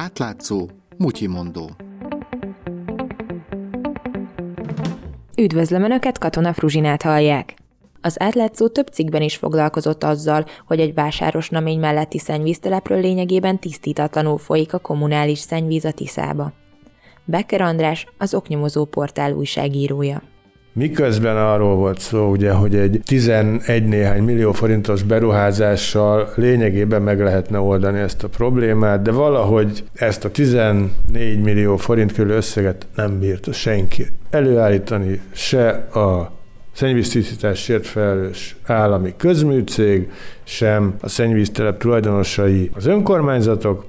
átlátszó, mutyimondó. Üdvözlöm Önöket, Katona Fruzsinát hallják! Az átlátszó több cikkben is foglalkozott azzal, hogy egy vásáros namény melletti szennyvíztelepről lényegében tisztítatlanul folyik a kommunális szennyvíz a Tiszába. Becker András, az oknyomozó portál újságírója. Miközben arról volt szó, ugye, hogy egy 11 néhány millió forintos beruházással lényegében meg lehetne oldani ezt a problémát, de valahogy ezt a 14 millió forint körül összeget nem bírta senki előállítani, se a szennyvíztisztításért felelős állami közműcég, sem a szennyvíztelep tulajdonosai az önkormányzatok,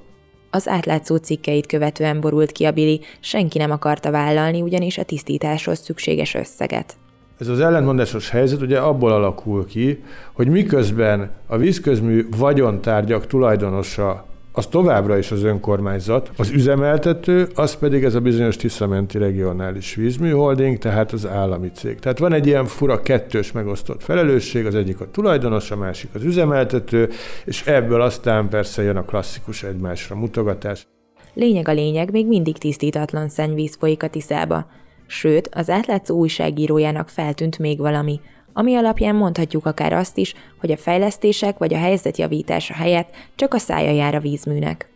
az átlátszó cikkeit követően borult ki a Bili, senki nem akarta vállalni ugyanis a tisztításhoz szükséges összeget. Ez az ellentmondásos helyzet ugye abból alakul ki, hogy miközben a vízközmű vagyontárgyak tulajdonosa az továbbra is az önkormányzat, az üzemeltető, az pedig ez a bizonyos Tiszamenti Regionális Vízmű Holding, tehát az állami cég. Tehát van egy ilyen fura kettős megosztott felelősség, az egyik a tulajdonos, a másik az üzemeltető, és ebből aztán persze jön a klasszikus egymásra mutogatás. Lényeg a lényeg, még mindig tisztítatlan szennyvíz folyik a Tiszába. Sőt, az átlátszó újságírójának feltűnt még valami – ami alapján mondhatjuk akár azt is, hogy a fejlesztések vagy a helyzet javítása helyett csak a szája jár a vízműnek.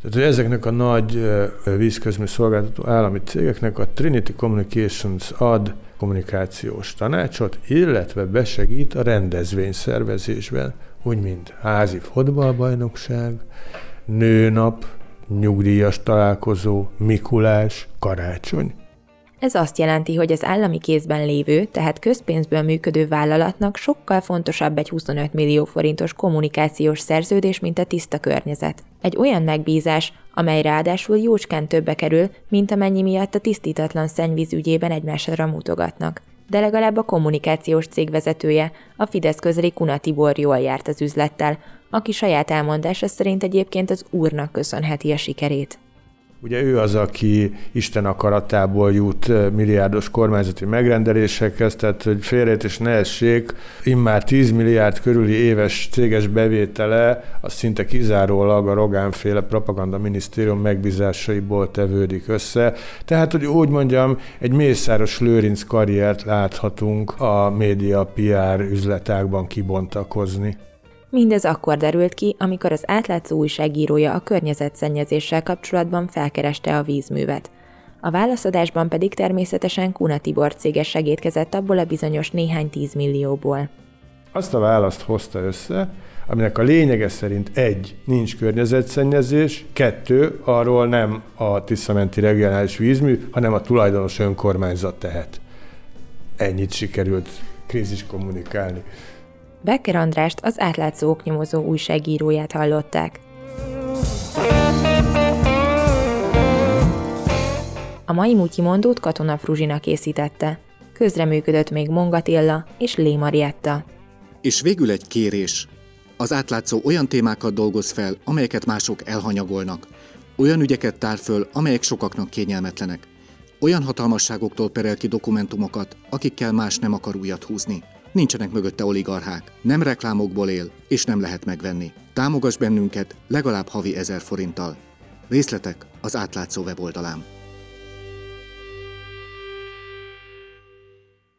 Tehát, hogy ezeknek a nagy vízközmű szolgáltató állami cégeknek a Trinity Communications ad kommunikációs tanácsot, illetve besegít a rendezvény szervezésben, úgy mint házi fotballbajnokság, nőnap, nyugdíjas találkozó, Mikulás, karácsony. Ez azt jelenti, hogy az állami kézben lévő, tehát közpénzből működő vállalatnak sokkal fontosabb egy 25 millió forintos kommunikációs szerződés, mint a tiszta környezet. Egy olyan megbízás, amely ráadásul jócskán többe kerül, mint amennyi miatt a tisztítatlan szennyvíz ügyében egymásra mutogatnak. De legalább a kommunikációs cég vezetője, a Fidesz közeli Kuna Tibor jól járt az üzlettel, aki saját elmondása szerint egyébként az úrnak köszönheti a sikerét. Ugye ő az, aki Isten akaratából jut milliárdos kormányzati megrendelésekhez, tehát hogy félrejét ne essék, immár 10 milliárd körüli éves céges bevétele, az szinte kizárólag a Rogánféle propaganda minisztérium megbízásaiból tevődik össze. Tehát, hogy úgy mondjam, egy Mészáros Lőrinc karriert láthatunk a média PR üzletákban kibontakozni. Mindez akkor derült ki, amikor az átlátszó újságírója a környezetszennyezéssel kapcsolatban felkereste a vízművet. A válaszadásban pedig természetesen Kuna Tibor cége segítkezett abból a bizonyos néhány tízmillióból. Azt a választ hozta össze, aminek a lényege szerint egy, nincs környezetszennyezés, kettő, arról nem a Tiszamenti regionális vízmű, hanem a tulajdonos önkormányzat tehet. Ennyit sikerült krízis kommunikálni. Becker Andrást, az átlátszó oknyomozó újságíróját hallották. A mai Mondót Katona Fruzsina készítette. Közreműködött még Mongatilla és Lé Marietta. És végül egy kérés. Az átlátszó olyan témákat dolgoz fel, amelyeket mások elhanyagolnak. Olyan ügyeket tár föl, amelyek sokaknak kényelmetlenek. Olyan hatalmasságoktól perel ki dokumentumokat, akikkel más nem akar újat húzni. Nincsenek mögötte oligarchák, nem reklámokból él, és nem lehet megvenni. Támogass bennünket legalább havi ezer forinttal. Részletek az átlátszó weboldalán.